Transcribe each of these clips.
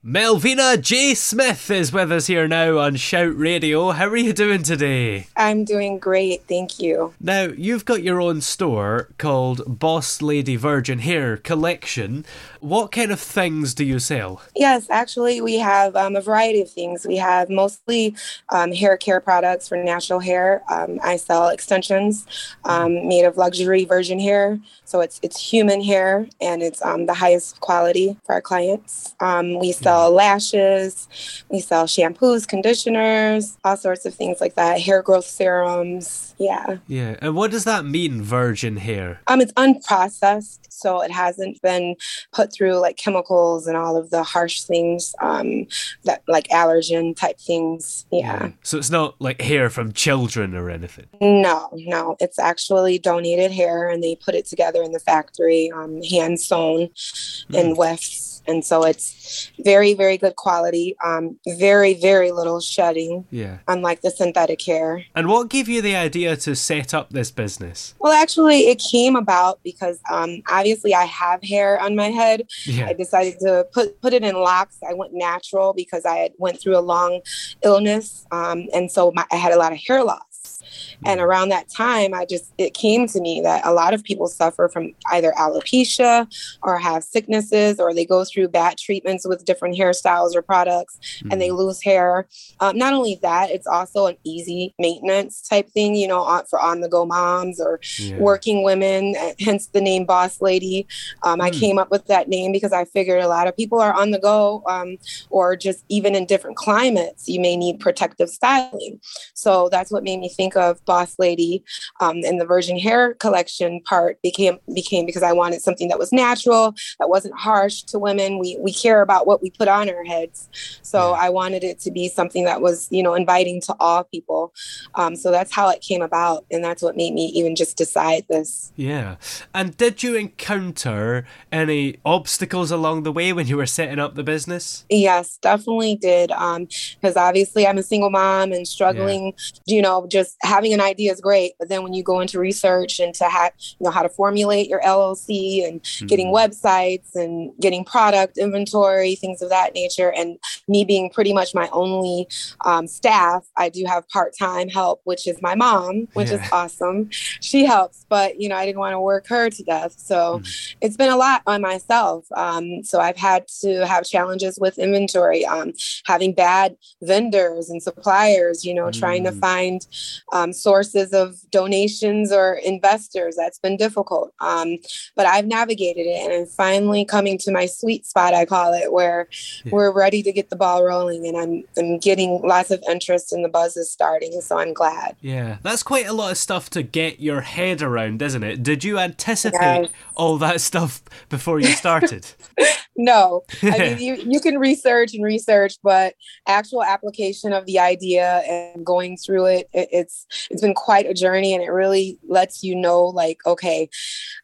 Melvina J. Smith is with us here now on Shout Radio. How are you doing today? I'm doing great, thank you. Now, you've got your own store called Boss Lady Virgin Hair Collection. What kind of things do you sell? Yes, actually, we have um, a variety of things. We have mostly um, hair care products for natural hair. Um, I sell extensions um, made of luxury virgin hair, so it's it's human hair and it's um, the highest quality for our clients. Um, we sell lashes, we sell shampoos, conditioners, all sorts of things like that. Hair growth serums. Yeah. Yeah, and what does that mean, virgin hair? Um, it's unprocessed, so it hasn't been put through like chemicals and all of the harsh things, um, that like allergen type things. Yeah. So it's not like hair from children or anything. No, no, it's actually donated hair, and they put it together in the factory, um, hand sewn in wefts. And so it's very, very good quality. Um, very, very little shedding, Yeah. unlike the synthetic hair. And what gave you the idea to set up this business? Well, actually, it came about because um, obviously I have hair on my head. Yeah. I decided to put put it in locks. I went natural because I had went through a long illness, um, and so my, I had a lot of hair loss. And around that time, I just it came to me that a lot of people suffer from either alopecia or have sicknesses, or they go through bad treatments with different hairstyles or products, and they lose hair. Um, not only that, it's also an easy maintenance type thing, you know, on, for on the go moms or Yeah. working women. Hence the name Boss Lady. Um, I Hmm. came up with that name because I figured a lot of people are on the go, um, or just even in different climates, you may need protective styling. So that's what made me think of Boss Lady. Um, and the virgin hair collection part became became because I wanted something that was natural, that wasn't harsh to women. We we care about what we put on our heads, so I wanted it to be something that was you know inviting to all people. Um, so that's how it came about, and that's what made me even just decide this. Yeah. And did you encounter any obstacles along the way when you were setting up the business? Yes, definitely did. Um, because obviously I'm a single mom and struggling, you know, just having an idea is great. But then when you go into research and to have, you know, how to formulate your LLC and getting websites and getting product inventory, things of that nature, and me being pretty much my only um, staff, I do have part time help, which is my mom, which is awesome. She helps, but, you know, I didn't want to work her to death. So it's been a lot on myself. Um, so I've had to have challenges with inventory, um, having bad vendors and suppliers, you know, trying to Mm. find um, sources of donations or investors. That's been difficult. Um, but I've navigated it and I'm finally coming to my sweet spot, I call it, where Yeah. we're ready to get the ball rolling and I'm, I'm getting lots of interest and the buzz is starting. So I'm glad. Yeah. That's quite a lot of stuff to get your head around, isn't it? Did you anticipate Yes. all that stuff before you started? no. I mean you, you can research and research but actual application of the idea and going through it, it it's it's been quite a journey and it really lets you know like okay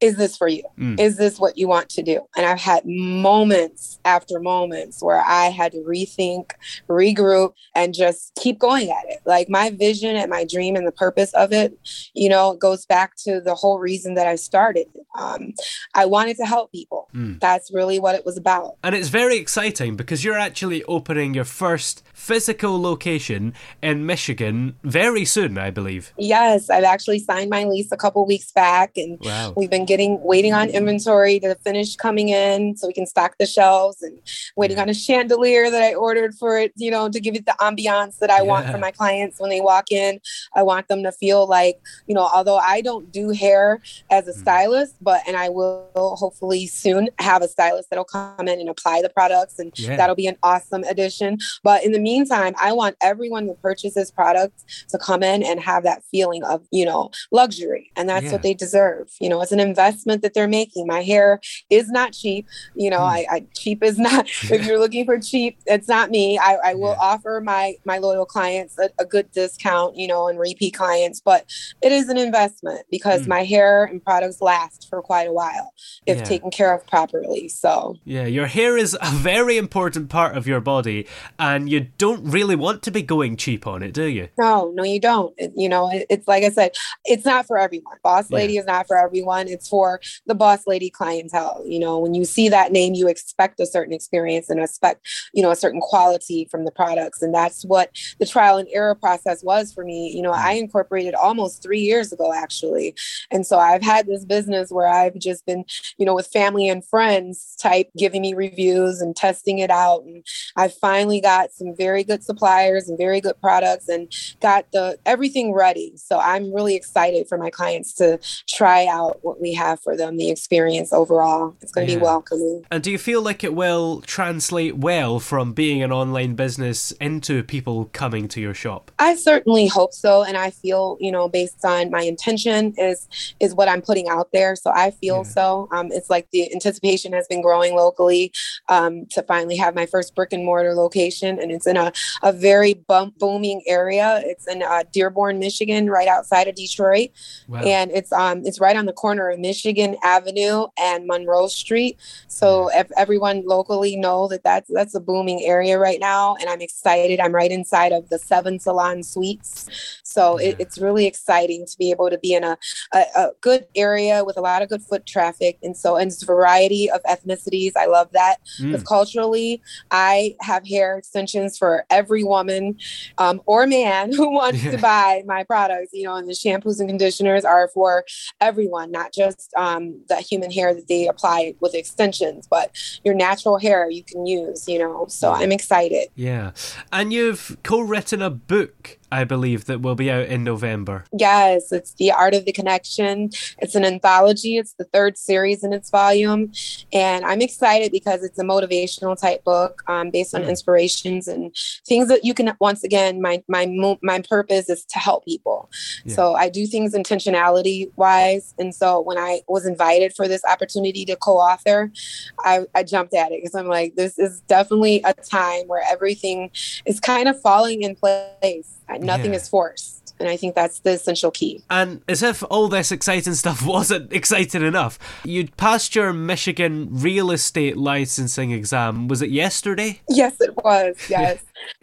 is this for you? Mm. is this what you want to do? And i've had moments after moments where i had to rethink regroup and just keep going at it. Like my vision and my dream and the purpose of it you know goes back to the whole reason that i started um, i wanted to help people. Mm. that's really what it was about and it's very exciting because you're actually opening your first physical location in Michigan very soon, I believe. Yes, I've actually signed my lease a couple weeks back, and wow. we've been getting waiting on inventory to finish coming in so we can stock the shelves, and waiting yeah. on a chandelier that I ordered for it, you know, to give it the ambiance that I yeah. want for my clients when they walk in. I want them to feel like, you know, although I don't do hair as a mm. stylist, but and I will hopefully soon have a stylist that'll come in and apply the products, and yeah. that'll be an awesome addition. But in the meantime, I want everyone who purchases products to come in and have that feeling of, you know, luxury. And that's yeah. what they deserve. You know, it's an investment that they're making. My hair is not cheap. You know, mm. I, I, cheap is not, if you're looking for cheap, it's not me. I, I will offer my, my loyal clients a, a, good discount, you know, and repeat clients, but it is an investment because mm. my hair and products last for quite a while if yeah. taken care of properly. So, yeah, your hair is a very important part of your body and you don't really want to be going cheap on it, do you? No, no, you don't. It, you know, it, it's like I said, it's not for everyone. Boss lady yeah. is not for everyone. It's for the boss lady clientele. You know, when you see that name, you expect a certain experience and expect, you know, a certain quality from the products. And that's what the trial and error process was for me. You know, I mm. incorporated almost three years ago, actually. And so I've had this business where I've just been, you know, with family and friends type giving me reviews and testing it out. And I finally got some very good suppliers and very good products and got the everything ready. So I'm really excited for my clients to try out what we have for them, the experience overall. It's going to yeah. be welcoming. And do you feel like it will translate well from being an online business into people coming to your shop? I certainly hope so and I feel, you know, based on my intention is is what I'm putting out there. So I feel yeah. so. Um, it's like the anticipation has been growing locally um, to finally have my first brick and mortar location and it's in a, a very bump, booming area. It's in uh, Dearborn, Michigan, right outside of Detroit, wow. and it's um it's right on the corner of Michigan Avenue and Monroe Street. So if everyone locally know that that's that's a booming area right now, and I'm excited. I'm right inside of the Seven Salon Suites, so it, it's really exciting to be able to be in a, a, a good area with a lot of good foot traffic, and so and it's a variety of ethnicities. I love that because mm. culturally, I have hair extensions for every woman um, or man who wants yeah. to buy my products. You know, and the shampoos and conditioners are for everyone, not just um, the human hair that they apply with extensions, but your natural hair you can use. You know, so I'm excited. Yeah, and you've co-written a book I believe, that will be out in November. Yes, it's The Art of the Connection. It's an anthology, it's the third series in its volume. And I'm excited because it's a motivational type book um, based on mm. inspirations and things that you can, once again, my, my, my purpose is to help people. Yeah. So I do things intentionality wise. And so when I was invited for this opportunity to co author, I, I jumped at it because I'm like, this is definitely a time where everything is kind of falling in place Nothing yeah. is forced. And I think that's the essential key. And as if all this exciting stuff wasn't exciting enough, you'd passed your Michigan real estate licensing exam. Was it yesterday? Yes, it was. Yes.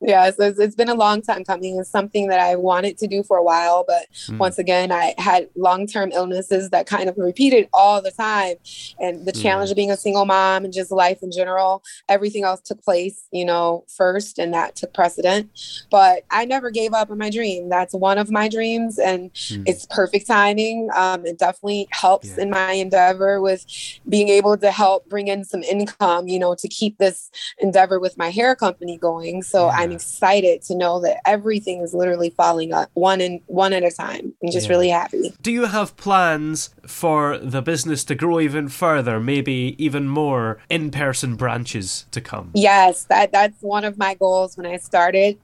yeah, so it's, it's been a long time coming. It's something that I wanted to do for a while, but mm. once again, I had long term illnesses that kind of repeated all the time. And the challenge of being a single mom and just life in general, everything else took place, you know, first, and that took precedent. But I never gave up on my dream. That's one of my dreams, and mm. it's perfect timing. Um, it definitely helps yeah. in my endeavor with being able to help bring in some income, you know, to keep this endeavor with my hair company going. So yeah. I'm excited to know that everything is literally falling up one and one at a time. I'm just yeah. really happy. Do you have plans for the business to grow even further? Maybe even more in-person branches to come? Yes, that that's one of my goals when I started.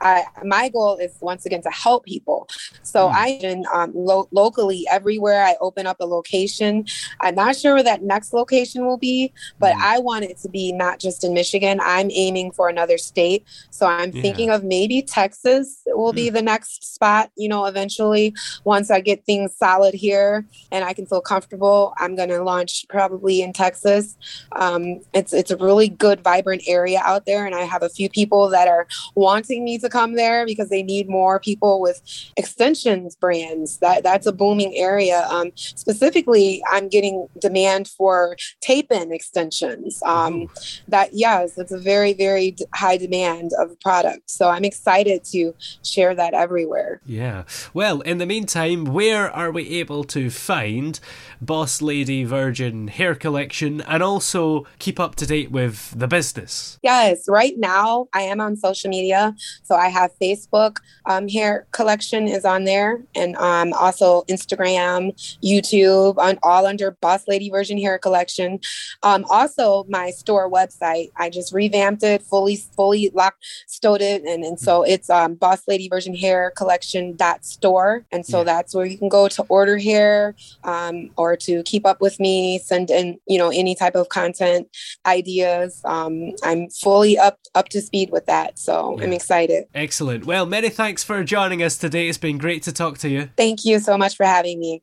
I, my goal is once again to help people. So mm. I been um, lo- locally everywhere. I open up a location. I'm not sure where that next location will be, but mm. I want it to be not just in Michigan. I'm aiming for another state. So I'm yeah. thinking of maybe Texas will mm. be the next spot, you know, eventually once I get things solid here and I can feel comfortable. I'm going to launch probably in Texas. Um, it's, it's a really good, vibrant area out there. And I have a few people that are wanting me to come there because they need more people with extensions brands. That that's a booming area. Um, specifically, I'm getting demand for tape-in extensions. Um, that yes, it's a very very high demand of a product. So I'm excited to share that everywhere. Yeah. Well, in the meantime, where are we able to find Boss Lady Virgin hair collection and also keep up to date with the business? Yes, right now I am on social media. So I have Facebook um, hair collection is on there, and um, also Instagram, YouTube, on all under Boss Lady Virgin Hair Collection. Um, also, my store website, I just revamped it, fully fully locked, stowed it, and, and so it's um, Boss Lady Virgin Hair Collection dot store, and so yeah. that's where you can go to order hair um, or to keep up with me, send in you know any type of content ideas. Um, I'm fully up up to speed with that, so yeah. I'm excited. Excellent. Well, many thanks for joining us today. It's been great to talk to you. Thank you so much for having me.